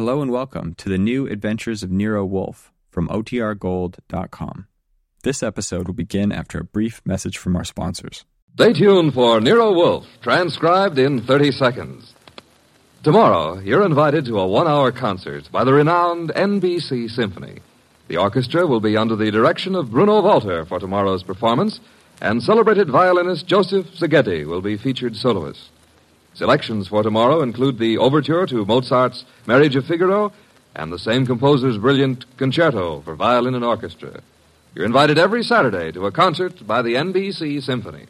Hello and welcome to the new Adventures of Nero Wolfe from OTRGold.com. This episode will begin after a brief message from our sponsors. Stay tuned for Nero Wolfe, transcribed in 30 seconds. Tomorrow, you're invited to a one hour concert by the renowned NBC Symphony. The orchestra will be under the direction of Bruno Walter for tomorrow's performance, and celebrated violinist Joseph Szigeti will be featured soloist. Selections for tomorrow include the overture to Mozart's Marriage of Figaro and the same composer's brilliant concerto for violin and orchestra. You're invited every Saturday to a concert by the NBC Symphony.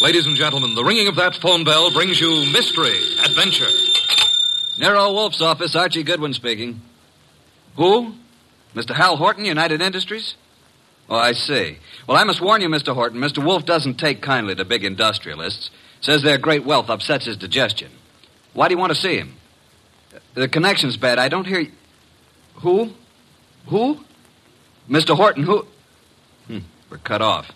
Ladies and gentlemen, the ringing of that phone bell brings you mystery, adventure. Nero Wolfe's office, Archie Goodwin speaking. Who? Mr. Hal Horton, United Industries? Oh, I see. Well, I must warn you, Mr. Horton, Mr. Wolfe doesn't take kindly to big industrialists. Says their great wealth upsets his digestion. Why do you want to see him? The connection's bad. I don't hear you. Who? Who? Mr. Horton, who? Hmm, we're cut off.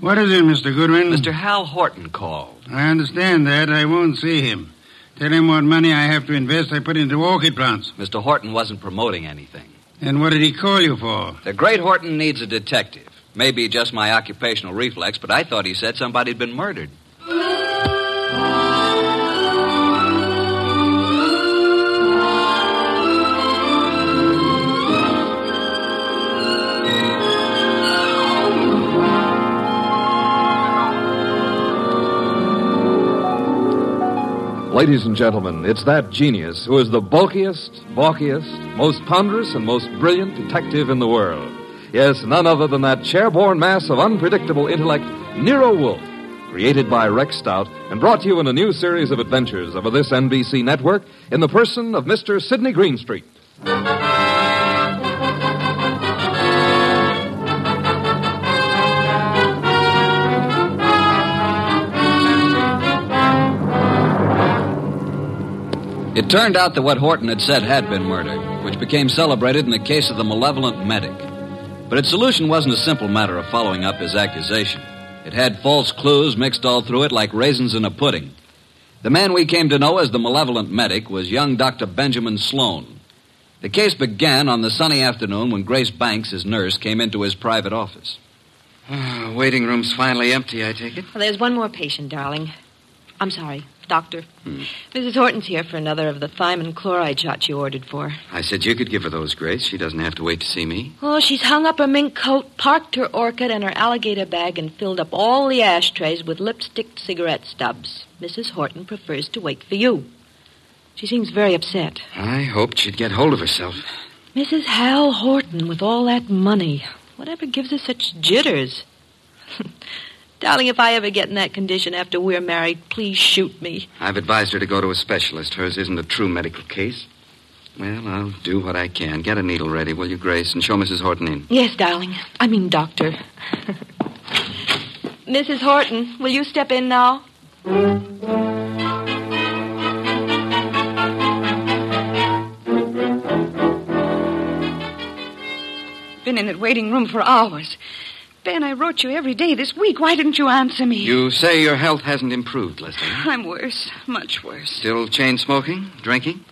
What is it, Mr. Goodwin? Mr. Hal Horton called. I understand that. I won't see him. Tell him what money I have to invest I put into orchid plants. Mr. Horton wasn't promoting anything. And what did he call you for? The great Horton needs a detective. Maybe just my occupational reflex, but I thought he said somebody'd been murdered. Ladies and gentlemen, it's that genius who is the bulkiest, balkiest, most ponderous, and most brilliant detective in the world. Yes, none other than that chairborne mass of unpredictable intellect, Nero Wolfe, created by Rex Stout and brought to you in a new series of adventures over this NBC network in the person of Mr. Sidney Greenstreet. It turned out that what Horton had said had been murder, which became celebrated in the case of the malevolent medic. But its solution wasn't a simple matter of following up his accusation. It had false clues mixed all through it like raisins in a pudding. The man we came to know as the malevolent medic was young Dr. Benjamin Sloan. The case began on the sunny afternoon when Grace Banks, his nurse, came into his private office. Uh, waiting room's finally empty, I take it. Well, there's one more patient, darling. I'm sorry, doctor. Mrs. Horton's here for another of the thiamine chloride shots you ordered for. I said you could give her those, Grace. She doesn't have to wait to see me. Oh, she's hung up her mink coat, parked her orchid and her alligator bag, and filled up all the ashtrays with lipstick cigarette stubs. Mrs. Horton prefers to wait for you. She seems very upset. I hoped she'd get hold of herself. Mrs. Hal Horton, with all that money. Whatever gives her such jitters? Darling, if I ever get in that condition after we're married, please shoot me. I've advised her to go to a specialist. Hers isn't a true medical case. Well, I'll do what I can. Get a needle ready, will you, Grace, and show Mrs. Horton in. Yes, darling. I mean, doctor. Mrs. Horton, will you step in now? Been in that waiting room for hours. Ben, I wrote you every day this week. Why didn't you answer me? You say your health hasn't improved, Leslie. I'm worse. Much worse. Still chain smoking, drinking,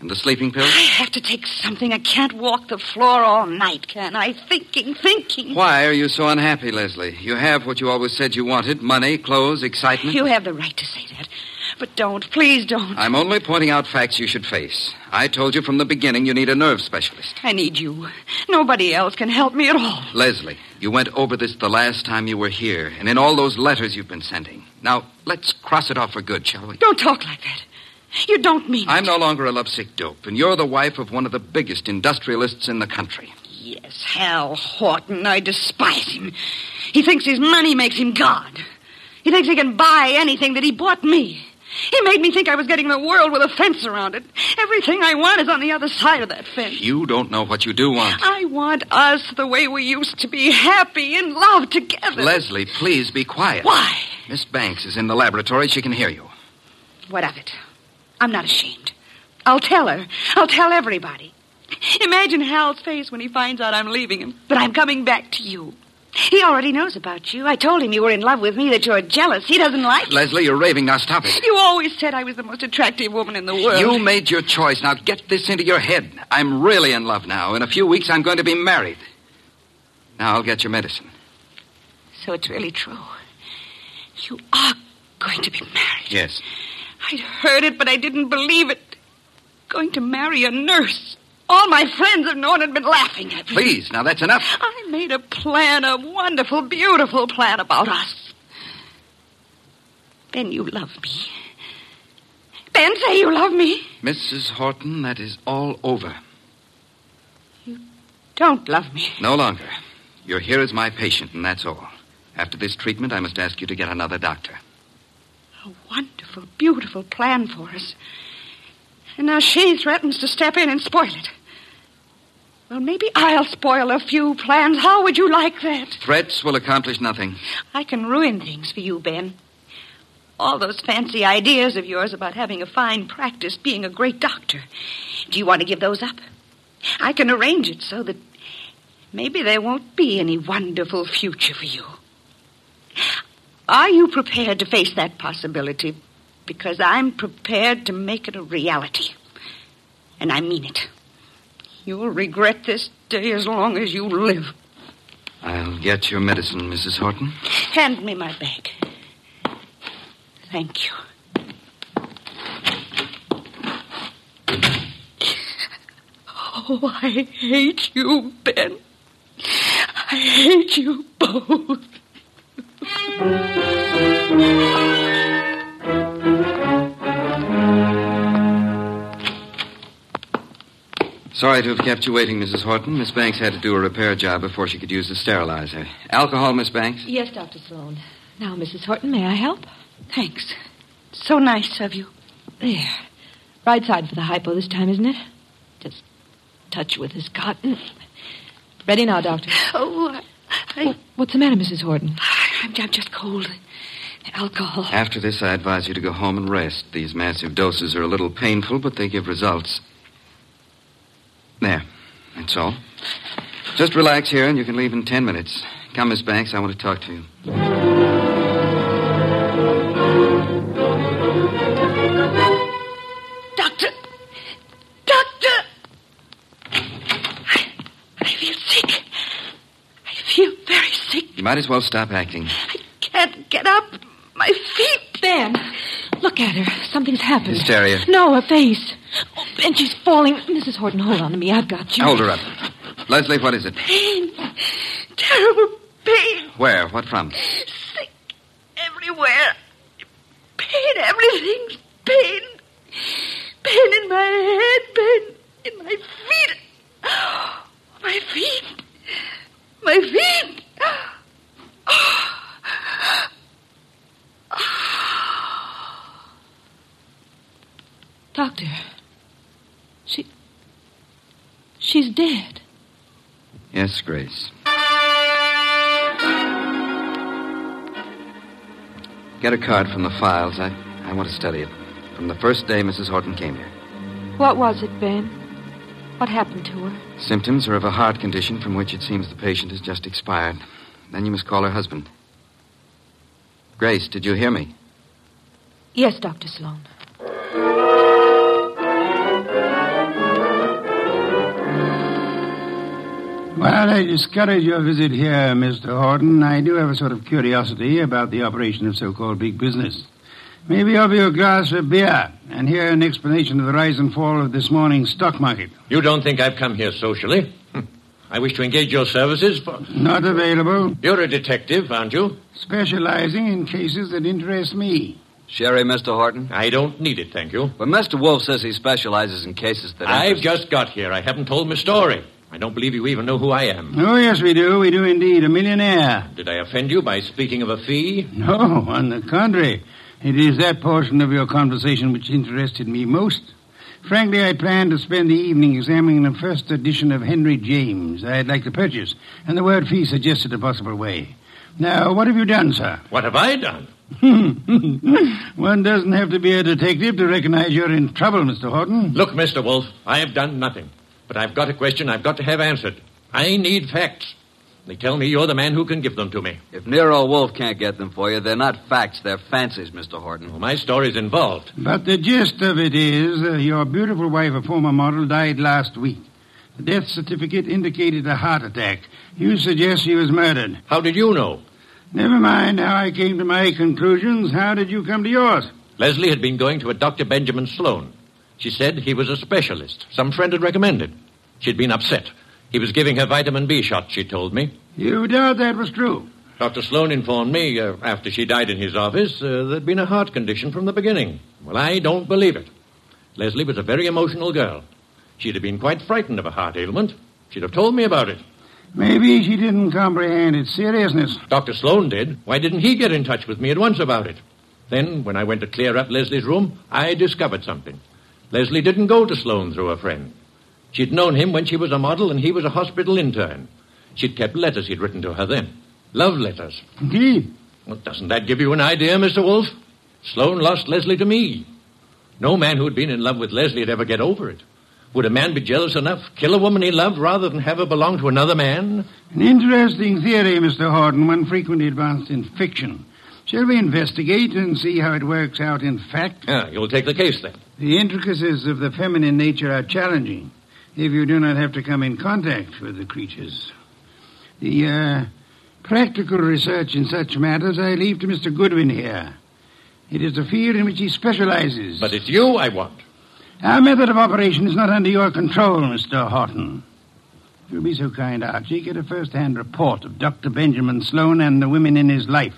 and the sleeping pills? I have to take something. I can't walk the floor all night, can I? Thinking, thinking. Why are you so unhappy, Leslie? You have what you always said you wanted money, clothes, excitement. You have the right to say that. But don't. Please don't. I'm only pointing out facts you should face. I told you from the beginning you need a nerve specialist. I need you. Nobody else can help me at all. Leslie, you went over this the last time you were here, and in all those letters you've been sending. Now, let's cross it off for good, shall we? Don't talk like that. You don't mean I'm it. no longer a lovesick dope, and you're the wife of one of the biggest industrialists in the country. Yes, Hal Horton. I despise him. He thinks his money makes him God. He thinks he can buy anything that he bought me. He made me think I was getting the world with a fence around it. Everything I want is on the other side of that fence. You don't know what you do want. I want us the way we used to be, happy in love together. Leslie, please be quiet. Why? Miss Banks is in the laboratory. She can hear you. What of it? I'm not ashamed. I'll tell her. I'll tell everybody. Imagine Hal's face when he finds out I'm leaving him, but I'm coming back to you. He already knows about you. I told him you were in love with me, that you're jealous. He doesn't like you. Leslie, you're raving. Now stop it. You always said I was the most attractive woman in the world. You made your choice. Now get this into your head. I'm really in love now. In a few weeks, I'm going to be married. Now I'll get your medicine. So it's really true. You are going to be married. Yes. I'd heard it, but I didn't believe it. Going to marry a nurse. All my friends have known and been laughing at me. Please, now that's enough. I made a plan, a wonderful, beautiful plan about us. Ben, you love me. Ben, say you love me. Mrs. Horton, that is all over. You don't love me. No longer. You're here as my patient, and that's all. After this treatment, I must ask you to get another doctor. A wonderful, beautiful plan for us. And now she threatens to step in and spoil it. Well, maybe I'll spoil a few plans. How would you like that? Threats will accomplish nothing. I can ruin things for you, Ben. All those fancy ideas of yours about having a fine practice, being a great doctor. Do you want to give those up? I can arrange it so that maybe there won't be any wonderful future for you. Are you prepared to face that possibility? Because I'm prepared to make it a reality. And I mean it. You'll regret this day as long as you live. I'll get your medicine, Mrs. Horton. Hand me my bag. Thank you. Oh, I hate you, Ben. I hate you both. Sorry to have kept you waiting, Mrs. Horton. Miss Banks had to do a repair job before she could use the sterilizer. Alcohol, Miss Banks? Yes, Dr. Sloan. Now, Mrs. Horton, may I help? Thanks. So nice of you. There. Right side for the hypo this time, isn't it? Just touch with this cotton. Ready now, Doctor. Oh, I, I, What's the matter, Mrs. Horton? I'm, I'm just cold. Alcohol. After this, I advise you to go home and rest. These massive doses are a little painful, but they give results. There. That's all. Just relax here, and you can leave in ten minutes. Come, Miss Banks. I want to talk to you. Doctor! Doctor! I, I feel sick. I feel very sick. You might as well stop acting. I can't get up. My feet. Ben, look at her. Something's happened. Hysteria. No, her face. And she's falling. Mrs. Horton, hold on to me. I've got you. Hold her up. Leslie, what is it? Pain. Terrible pain. Where? What from? Sick everywhere. Pain, everything's pain. Pain in my head, pain in my feet. My feet. My feet. Doctor. She. She's dead. Yes, Grace. Get a card from the files. I, I want to study it. From the first day Mrs. Horton came here. What was it, Ben? What happened to her? Symptoms are of a heart condition from which it seems the patient has just expired. Then you must call her husband. Grace, did you hear me? Yes, Dr. Sloan. While I discourage your visit here, Mr. Horton, I do have a sort of curiosity about the operation of so-called big business. Maybe offer you a glass of beer and hear an explanation of the rise and fall of this morning's stock market. You don't think I've come here socially? Hm. I wish to engage your services for. Not available. You're a detective, aren't you? Specializing in cases that interest me. Sherry, Mr. Horton? I don't need it, thank you. But Mr. Wolfe says he specializes in cases that. I've interest- just got here. I haven't told my story. I don't believe you even know who I am. Oh, yes, we do. We do indeed. A millionaire. Did I offend you by speaking of a fee? No, on the contrary. It is that portion of your conversation which interested me most. Frankly, I plan to spend the evening examining the first edition of Henry James I'd like to purchase, and the word fee suggested a possible way. Now, what have you done, sir? What have I done? One doesn't have to be a detective to recognize you're in trouble, Mr. Horton. Look, Mr. Wolfe, I have done nothing. But I've got a question I've got to have answered. I need facts. They tell me you're the man who can give them to me. If Nero Wolfe can't get them for you, they're not facts, they're fancies, Mr. Horton. Well, my story's involved. But the gist of it is uh, your beautiful wife, a former model, died last week. The death certificate indicated a heart attack. You suggest she was murdered. How did you know? Never mind how I came to my conclusions. How did you come to yours? Leslie had been going to a Dr. Benjamin Sloan. She said he was a specialist. Some friend had recommended. She'd been upset. He was giving her vitamin B shot, she told me. You doubt that was true. Dr. Sloan informed me, uh, after she died in his office, uh, there'd been a heart condition from the beginning. Well, I don't believe it. Leslie was a very emotional girl. She'd have been quite frightened of a heart ailment. She'd have told me about it. Maybe she didn't comprehend its seriousness. Dr. Sloan did. Why didn't he get in touch with me at once about it? Then, when I went to clear up Leslie's room, I discovered something. Leslie didn't go to Sloan through a friend. She'd known him when she was a model and he was a hospital intern. She'd kept letters he'd written to her then. Love letters. Indeed. Well, doesn't that give you an idea, Mr. Wolfe? Sloan lost Leslie to me. No man who'd been in love with Leslie would ever get over it. Would a man be jealous enough, kill a woman he loved, rather than have her belong to another man? An interesting theory, Mr. Horton, one frequently advanced in fiction. Shall we investigate and see how it works out in fact? Ah, you'll take the case then. The intricacies of the feminine nature are challenging if you do not have to come in contact with the creatures. The uh, practical research in such matters I leave to Mr. Goodwin here. It is a field in which he specializes. But it's you I want. Our method of operation is not under your control, Mr. Horton. If you'll be so kind, Archie, get a first-hand report of Dr. Benjamin Sloan and the women in his life.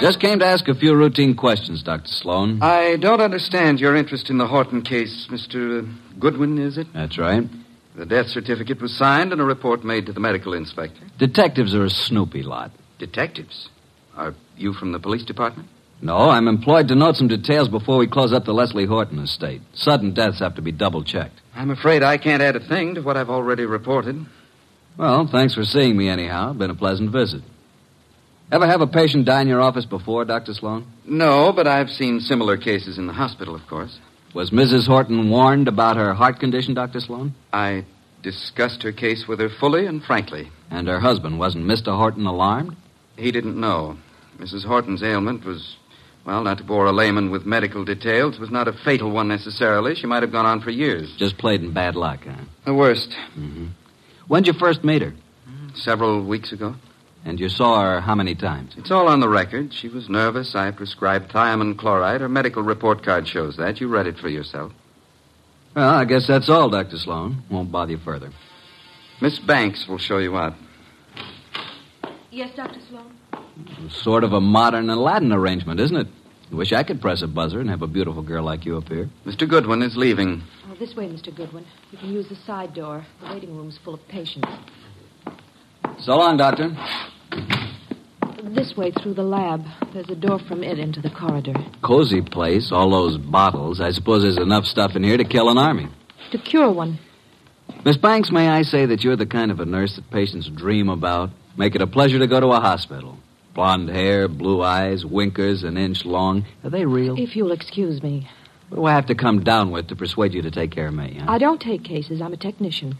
Just came to ask a few routine questions, Dr. Sloan. I don't understand your interest in the Horton case, Mr. Goodwin, is it? That's right. The death certificate was signed and a report made to the medical inspector. Detectives are a snoopy lot. Detectives? Are you from the police department? No, I'm employed to note some details before we close up the Leslie Horton estate. Sudden deaths have to be double checked. I'm afraid I can't add a thing to what I've already reported. Well, thanks for seeing me anyhow. Been a pleasant visit. Ever have a patient die in your office before, Dr. Sloan? No, but I've seen similar cases in the hospital, of course. Was Mrs. Horton warned about her heart condition, Dr. Sloan? I discussed her case with her fully and frankly. And her husband, wasn't Mr. Horton alarmed? He didn't know. Mrs. Horton's ailment was, well, not to bore a layman with medical details, was not a fatal one necessarily. She might have gone on for years. Just played in bad luck, huh? The worst. Mm-hmm. When'd you first meet her? Several weeks ago. And you saw her how many times? It's all on the record. She was nervous. I prescribed thiamine chloride. Her medical report card shows that. You read it for yourself. Well, I guess that's all, Dr. Sloan. Won't bother you further. Miss Banks will show you out. Yes, Dr. Sloan? Sort of a modern Aladdin arrangement, isn't it? I wish I could press a buzzer and have a beautiful girl like you up here. Mr. Goodwin is leaving. Oh, this way, Mr. Goodwin. You can use the side door. The waiting room's full of patients. So long, Doctor. This way through the lab. There's a door from it into the corridor. Cozy place, all those bottles. I suppose there's enough stuff in here to kill an army. To cure one. Miss Banks, may I say that you're the kind of a nurse that patients dream about? Make it a pleasure to go to a hospital. Blonde hair, blue eyes, winkers an inch long. Are they real? If you'll excuse me. What do I have to come down with to persuade you to take care of me? Huh? I don't take cases. I'm a technician.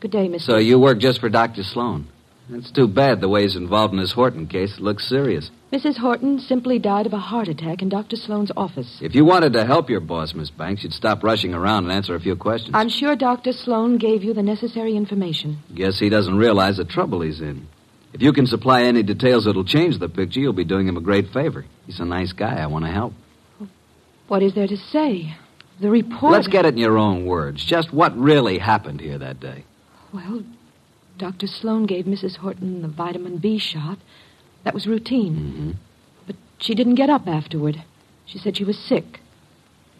Good day, Mr. So you work just for Dr. Sloan? It's too bad the way he's involved in this Horton case. It looks serious. Mrs. Horton simply died of a heart attack in Dr. Sloan's office. If you wanted to help your boss, Miss Banks, you'd stop rushing around and answer a few questions. I'm sure Dr. Sloan gave you the necessary information. Guess he doesn't realize the trouble he's in. If you can supply any details that'll change the picture, you'll be doing him a great favor. He's a nice guy. I want to help. What is there to say? The report. Let's get it in your own words. Just what really happened here that day. Well, Dr. Sloan gave Mrs. Horton the vitamin B shot. That was routine. Mm-hmm. But she didn't get up afterward. She said she was sick.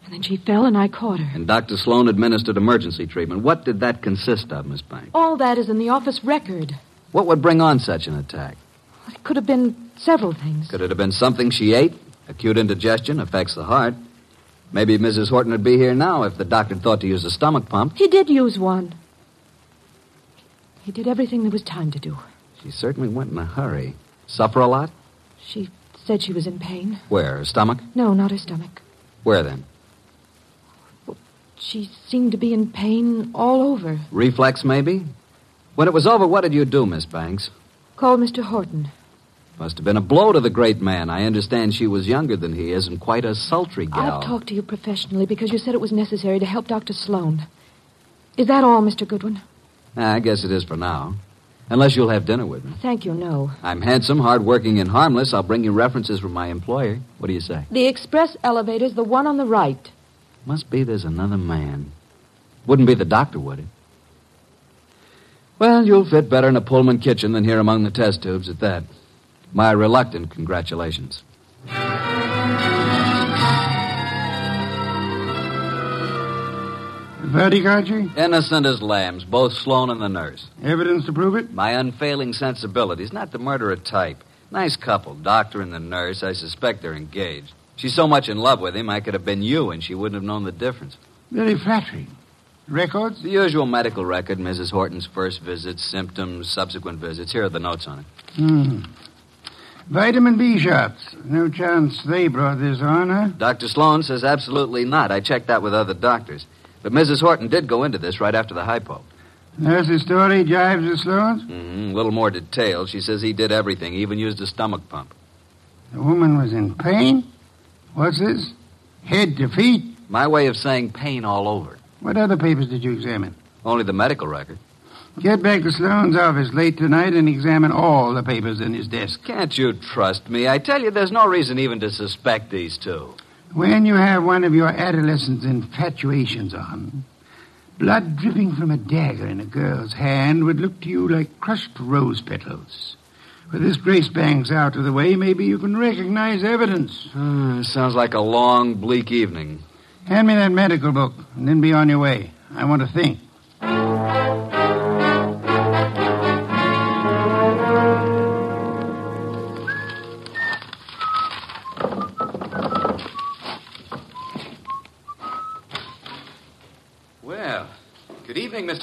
And then she fell and I caught her. And Dr. Sloan administered emergency treatment. What did that consist of, Miss Banks? All that is in the office record. What would bring on such an attack? It could have been several things. Could it have been something she ate? Acute indigestion affects the heart. Maybe Mrs. Horton would be here now if the doctor thought to use a stomach pump. He did use one. He did everything there was time to do. She certainly went in a hurry. Suffer a lot? She said she was in pain. Where? Her stomach? No, not her stomach. Where then? She seemed to be in pain all over. Reflex, maybe? When it was over, what did you do, Miss Banks? Call Mr. Horton. Must have been a blow to the great man. I understand she was younger than he is and quite a sultry gal. I've talked to you professionally because you said it was necessary to help Dr. Sloan. Is that all, Mr. Goodwin? Eh, I guess it is for now. Unless you'll have dinner with me. Thank you, no. I'm handsome, hardworking, and harmless. I'll bring you references from my employer. What do you say? The express elevator's the one on the right. Must be there's another man. Wouldn't be the doctor, would it? Well, you'll fit better in a Pullman kitchen than here among the test tubes at that. My reluctant congratulations. Verdict, Archie? Innocent as lambs, both Sloan and the nurse. Evidence to prove it? My unfailing sensibilities, not the murderer type. Nice couple, doctor and the nurse. I suspect they're engaged. She's so much in love with him, I could have been you, and she wouldn't have known the difference. Very flattering. Records? The usual medical record, Mrs. Horton's first visits, symptoms, subsequent visits. Here are the notes on it. Hmm. Vitamin B shots. No chance they brought this on, huh? Dr. Sloan says absolutely not. I checked that with other doctors. But Mrs. Horton did go into this right after the hypo. Nurse's story jives with Sloan's? Mm-hmm. A little more detailed. She says he did everything, he even used a stomach pump. The woman was in pain? What's this? Head to feet? My way of saying pain all over. What other papers did you examine? Only the medical record. Get back to Sloan's office late tonight and examine all the papers in his desk. Can't you trust me? I tell you, there's no reason even to suspect these two. When you have one of your adolescent infatuations on, blood dripping from a dagger in a girl's hand would look to you like crushed rose petals. With this Grace Banks out of the way, maybe you can recognize evidence. Uh, sounds like a long, bleak evening. Hand me that medical book, and then be on your way. I want to think.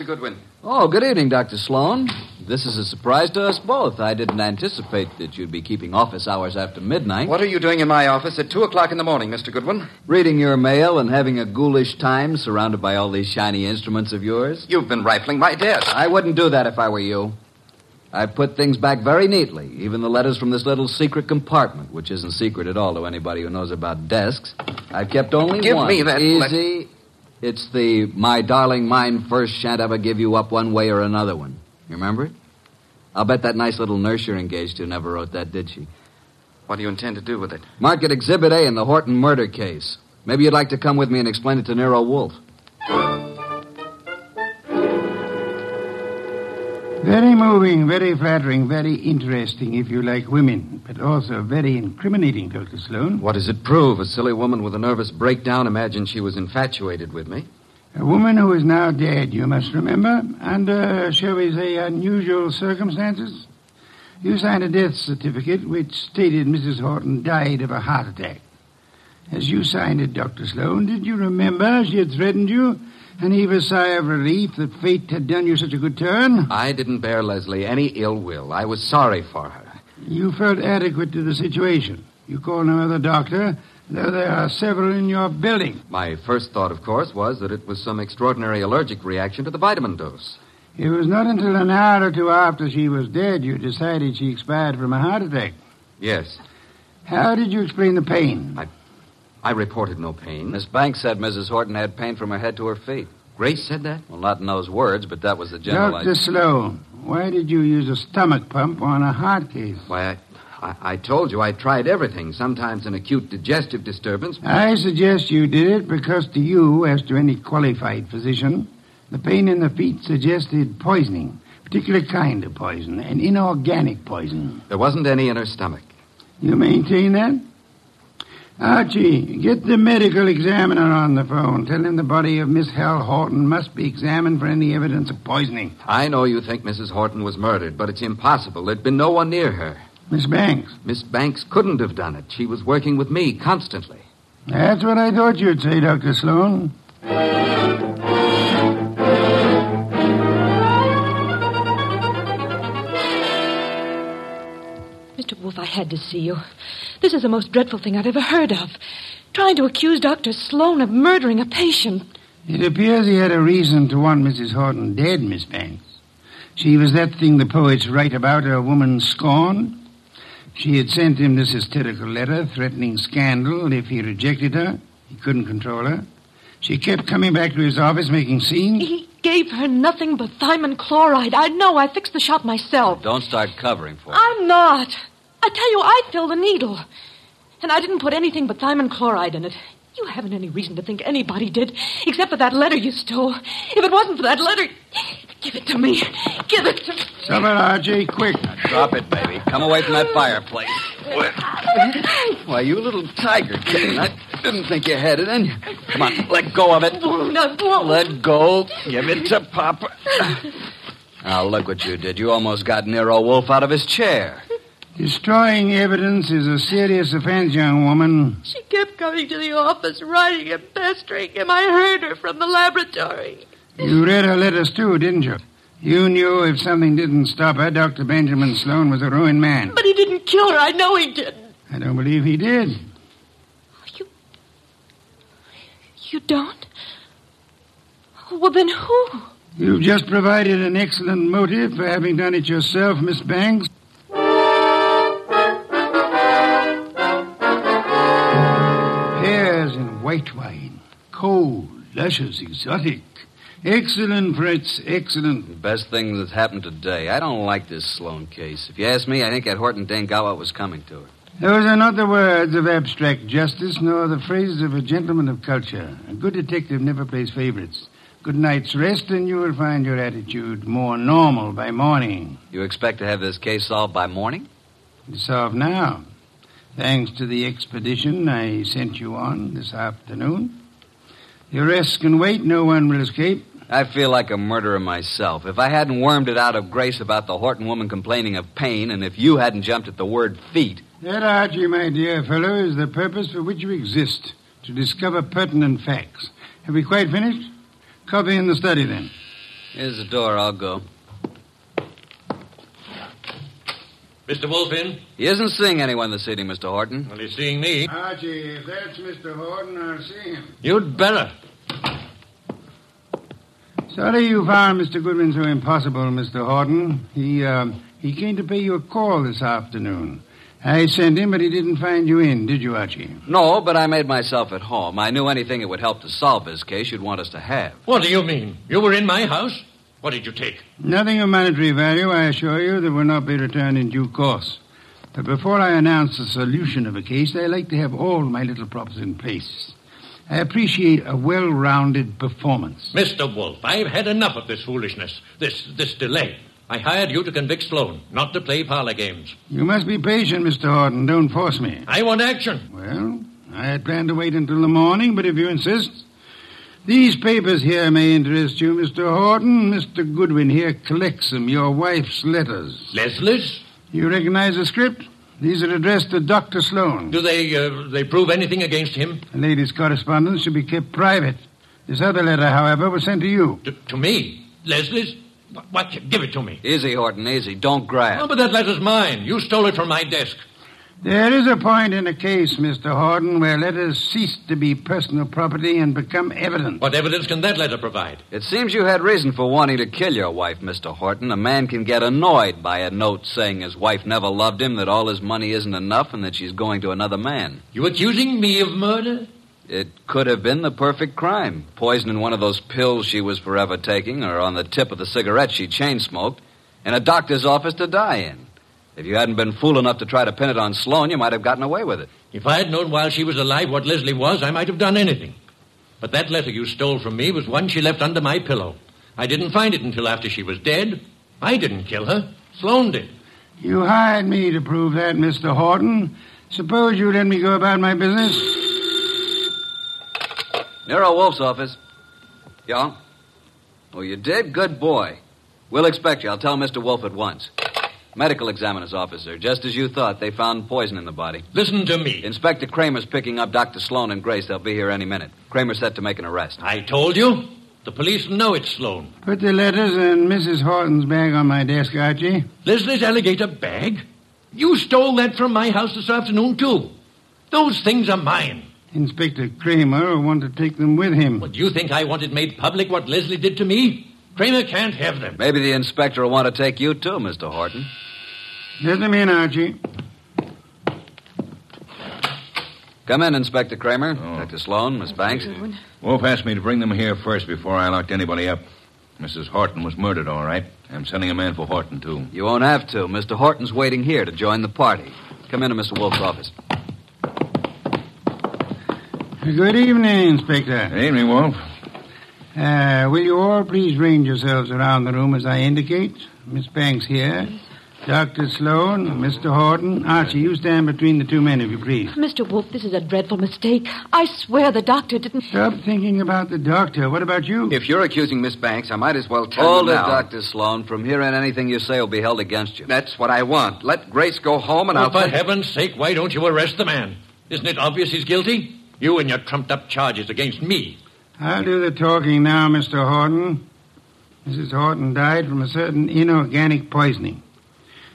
Mr. Goodwin. Oh, good evening, Dr. Sloan. This is a surprise to us both. I didn't anticipate that you'd be keeping office hours after midnight. What are you doing in my office at 2 o'clock in the morning, Mr. Goodwin? Reading your mail and having a ghoulish time surrounded by all these shiny instruments of yours? You've been rifling my desk. I wouldn't do that if I were you. I put things back very neatly, even the letters from this little secret compartment, which isn't secret at all to anybody who knows about desks. I've kept only Give one. me that Easy. It's the my darling mine first shan't ever give you up one way or another one. You remember it? I'll bet that nice little nurse you're engaged to never wrote that, did she? What do you intend to do with it? Mark it Exhibit A in the Horton murder case. Maybe you'd like to come with me and explain it to Nero Wolfe. Very moving, very flattering, very interesting if you like women, but also very incriminating, Dr. Sloan. What does it prove? A silly woman with a nervous breakdown imagined she was infatuated with me. A woman who is now dead, you must remember, under, shall we say, unusual circumstances. You signed a death certificate which stated Mrs. Horton died of a heart attack. As you signed it, Dr. Sloan, did you remember she had threatened you and heave a sigh of relief that fate had done you such a good turn? I didn't bear Leslie any ill will. I was sorry for her. You felt adequate to the situation. You called no other doctor, though there are several in your building. My first thought, of course, was that it was some extraordinary allergic reaction to the vitamin dose. It was not until an hour or two after she was dead you decided she expired from a heart attack. Yes. How did you explain the pain? I, I reported no pain. Miss Banks said Mrs. Horton had pain from her head to her feet. Grace said that? Well, not in those words, but that was the general Dr. Sloan, why did you use a stomach pump on a heart case? Why, I, I, I told you I tried everything. Sometimes an acute digestive disturbance. I suggest you did it because to you, as to any qualified physician, the pain in the feet suggested poisoning, particular kind of poison, an inorganic poison. There wasn't any in her stomach. You maintain that? Archie, get the medical examiner on the phone. Tell him the body of Miss Hal Horton must be examined for any evidence of poisoning. I know you think Mrs. Horton was murdered, but it's impossible. There'd been no one near her. Miss Banks. Miss Banks couldn't have done it. She was working with me constantly. That's what I thought you'd say, Dr. Sloan. Mr. Wolfe, I had to see you. This is the most dreadful thing I've ever heard of. Trying to accuse Dr. Sloan of murdering a patient. It appears he had a reason to want Mrs. Horton dead, Miss Banks. She was that thing the poets write about, a woman scorned. She had sent him this hysterical letter threatening scandal if he rejected her. He couldn't control her. She kept coming back to his office making scenes. He gave her nothing but thiamine chloride. I know. I fixed the shot myself. Don't start covering for it. I'm not. I tell you, I filled the needle. And I didn't put anything but thiamine chloride in it. You haven't any reason to think anybody did, except for that letter you stole. If it wasn't for that letter, give it to me. Give it to me. Stop it, Archie, quick. Drop it, baby. Come away from that fireplace. Why, you little tiger kitten. I didn't think you had it in you. Come on, let go of it. No, no. Let go. Give it to Papa. Now, look what you did. You almost got Nero Wolfe out of his chair. Destroying evidence is a serious offense, young woman. She kept coming to the office, writing and pestering him. I heard her from the laboratory. You read her letters too, didn't you? You knew if something didn't stop her, Dr. Benjamin Sloan was a ruined man. But he didn't kill her. I know he didn't. I don't believe he did. You. You don't? Well, then who? You've just provided an excellent motive for having done it yourself, Miss Banks. White wine. Cold, luscious, exotic. Excellent, Fritz, excellent. Best thing that's happened today. I don't like this Sloan case. If you ask me, I think that Horton what was coming to her. Those are not the words of abstract justice, nor the phrases of a gentleman of culture. A good detective never plays favorites. Good night's rest, and you will find your attitude more normal by morning. You expect to have this case solved by morning? It's solved now. Thanks to the expedition I sent you on this afternoon. The arrests can wait. No one will escape. I feel like a murderer myself. If I hadn't wormed it out of Grace about the Horton woman complaining of pain, and if you hadn't jumped at the word feet. That, Archie, my dear fellow, is the purpose for which you exist to discover pertinent facts. Have we quite finished? Copy in the study, then. Here's the door. I'll go. Mr. Wolfe in? He isn't seeing anyone this evening, Mr. Horton. Well, he's seeing me. Archie, if that's Mr. Horton, I'll see him. You'd better. Sorry you found Mr. Goodwin so impossible, Mr. Horton. He, uh, he came to pay you a call this afternoon. I sent him, but he didn't find you in, did you, Archie? No, but I made myself at home. I knew anything that would help to solve this case you'd want us to have. What do you mean? You were in my house? What did you take? Nothing of monetary value, I assure you, that will not be returned in due course. But before I announce the solution of a case, I like to have all my little props in place. I appreciate a well-rounded performance. Mr. Wolfe, I've had enough of this foolishness, this this delay. I hired you to convict Sloan, not to play parlor games. You must be patient, Mr. Horton. Don't force me. I want action. Well, I had planned to wait until the morning, but if you insist. These papers here may interest you, Mr. Horton. Mr. Goodwin here collects them, your wife's letters. Leslie's? You recognize the script? These are addressed to Dr. Sloan. Do they uh, they prove anything against him? The lady's correspondence should be kept private. This other letter, however, was sent to you. To, to me? Leslie's? What? Give it to me. Easy, Horton, easy. Don't grab. Oh, but that letter's mine. You stole it from my desk. There is a point in a case, Mr. Horton, where letters cease to be personal property and become evidence. What evidence can that letter provide? It seems you had reason for wanting to kill your wife, Mr. Horton. A man can get annoyed by a note saying his wife never loved him, that all his money isn't enough, and that she's going to another man. You accusing me of murder? It could have been the perfect crime. Poison in one of those pills she was forever taking, or on the tip of the cigarette she chain smoked, in a doctor's office to die in. If you hadn't been fool enough to try to pin it on Sloan, you might have gotten away with it. If I had known while she was alive what Leslie was, I might have done anything. But that letter you stole from me was one she left under my pillow. I didn't find it until after she was dead. I didn't kill her. Sloan did. You hired me to prove that, Mr. Horton. Suppose you let me go about my business? Nero Wolfe's office. Yeah? Oh, you did? Good boy. We'll expect you. I'll tell Mr. Wolfe at once. Medical examiner's officer. Just as you thought, they found poison in the body. Listen to me. Inspector Cramer's picking up Dr. Sloan and Grace. They'll be here any minute. Cramer's set to make an arrest. I told you. The police know it's Sloan. Put the letters and Mrs. Horton's bag on my desk, Archie. Leslie's alligator bag? You stole that from my house this afternoon, too. Those things are mine. Inspector Cramer will want to take them with him. Well, do you think I wanted made public what Leslie did to me? Cramer can't have them. Maybe the inspector will want to take you, too, Mr. Horton. Let them in, Archie. Come in, Inspector Cramer. Oh. Dr. Sloan, Miss Banks. Wolfe asked me to bring them here first before I locked anybody up. Mrs. Horton was murdered, all right. I'm sending a man for Horton, too. You won't have to. Mr. Horton's waiting here to join the party. Come into Mr. Wolfe's office. Good evening, Inspector. Good evening, Wolfe. Uh, will you all please range yourselves around the room as I indicate? Miss Banks here. Dr. Sloan, Mr. Horton. Archie, you stand between the two men, if you please. Mr. Wolfe, this is a dreadful mistake. I swear the doctor didn't. Stop thinking about the doctor. What about you? If you're accusing Miss Banks, I might as well tell Hold you it, now. Dr. Sloan. From here on, anything you say will be held against you. That's what I want. Let Grace go home, and Oh, I'll. for take- heaven's sake, why don't you arrest the man? Isn't it obvious he's guilty? You and your trumped up charges against me. I'll do the talking now, Mr. Horton. Mrs. Horton died from a certain inorganic poisoning.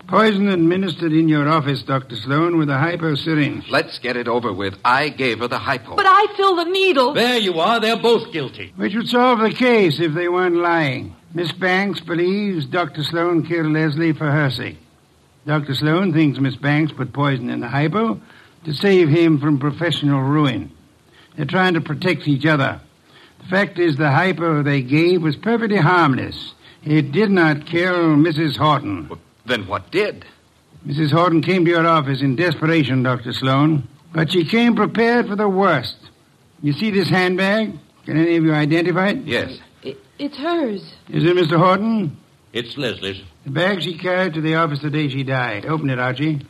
Poison administered in your office, Dr. Sloan, with a hypo syringe. Let's get it over with. I gave her the hypo. But I filled the needle. There you are. They're both guilty. Which would solve the case if they weren't lying. Miss Banks believes Dr. Sloan killed Leslie for her sake. Dr. Sloan thinks Miss Banks put poison in the hypo to save him from professional ruin. They're trying to protect each other. The fact is, the hypo they gave was perfectly harmless. It did not kill Mrs. Horton. Then what did? Mrs. Horton came to your office in desperation, Dr. Sloan, but she came prepared for the worst. You see this handbag? Can any of you identify it? Yes. It, it's hers. Is it Mr. Horton? It's Leslie's. The bag she carried to the office the day she died. Open it, Archie.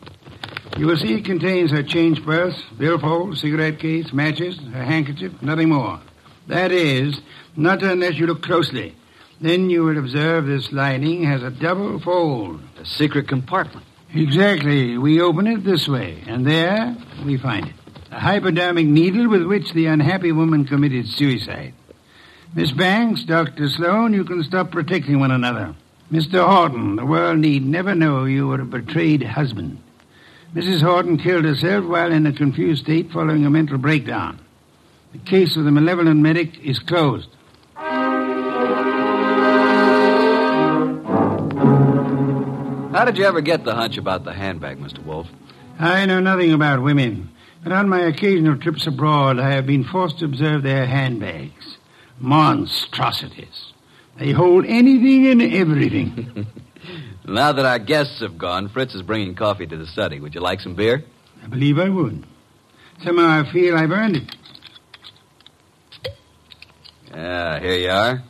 You will see it contains her change purse, billfold, cigarette case, matches, her handkerchief, nothing more. That is, not unless you look closely. Then you will observe this lining has a double fold. A secret compartment. Exactly. We open it this way, and there we find it. A hypodermic needle with which the unhappy woman committed suicide. Miss Banks, Dr. Sloan, you can stop protecting one another. Mr. Horton, the world need never know you were a betrayed husband. Mrs. Horton killed herself while in a confused state following a mental breakdown. The case of the malevolent medic is closed. How did you ever get the hunch about the handbag, Mr. Wolfe? I know nothing about women, but on my occasional trips abroad, I have been forced to observe their handbags. Monstrosities. They hold anything and everything. Now that our guests have gone, Fritz is bringing coffee to the study. Would you like some beer? I believe I would. Somehow I feel I've earned it. Yeah, here you are.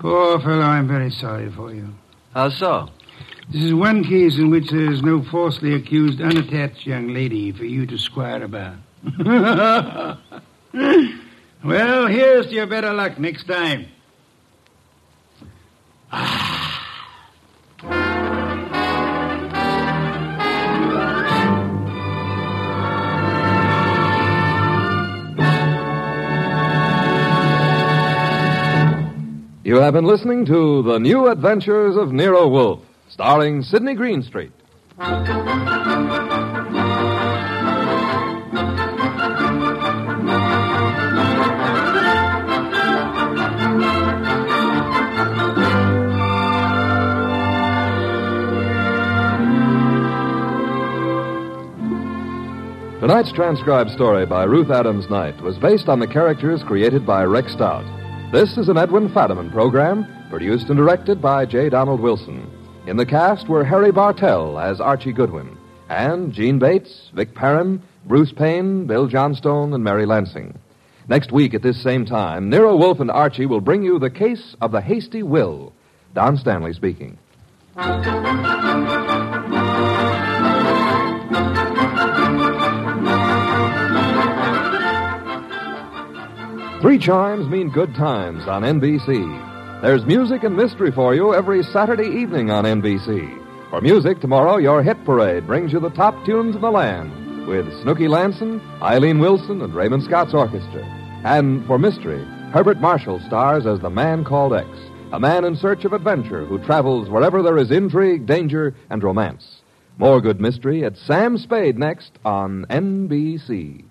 Poor fellow, I'm very sorry for you. How so? This is one case in which there is no falsely accused, unattached young lady for you to squire about. well, here's to your better luck next time. You have been listening to The New Adventures of Nero Wolfe, starring Sidney Greenstreet. Tonight's transcribed story by Ruth Adams Knight was based on the characters created by Rex Stout. This is an Edwin Fadiman program, produced and directed by J. Donald Wilson. In the cast were Harry Bartell as Archie Goodwin, and Gene Bates, Vic Perrin, Bruce Payne, Bill Johnstone, and Mary Lansing. Next week at this same time, Nero Wolfe and Archie will bring you the case of the hasty will. Don Stanley speaking. Three chimes mean good times on NBC. There's music and mystery for you every Saturday evening on NBC. For music, tomorrow, your hit parade brings you the top tunes in the land with Snooky Lanson, Eileen Wilson, and Raymond Scott's orchestra. And for mystery, Herbert Marshall stars as the man called X, a man in search of adventure who travels wherever there is intrigue, danger, and romance. More good mystery at Sam Spade next on NBC.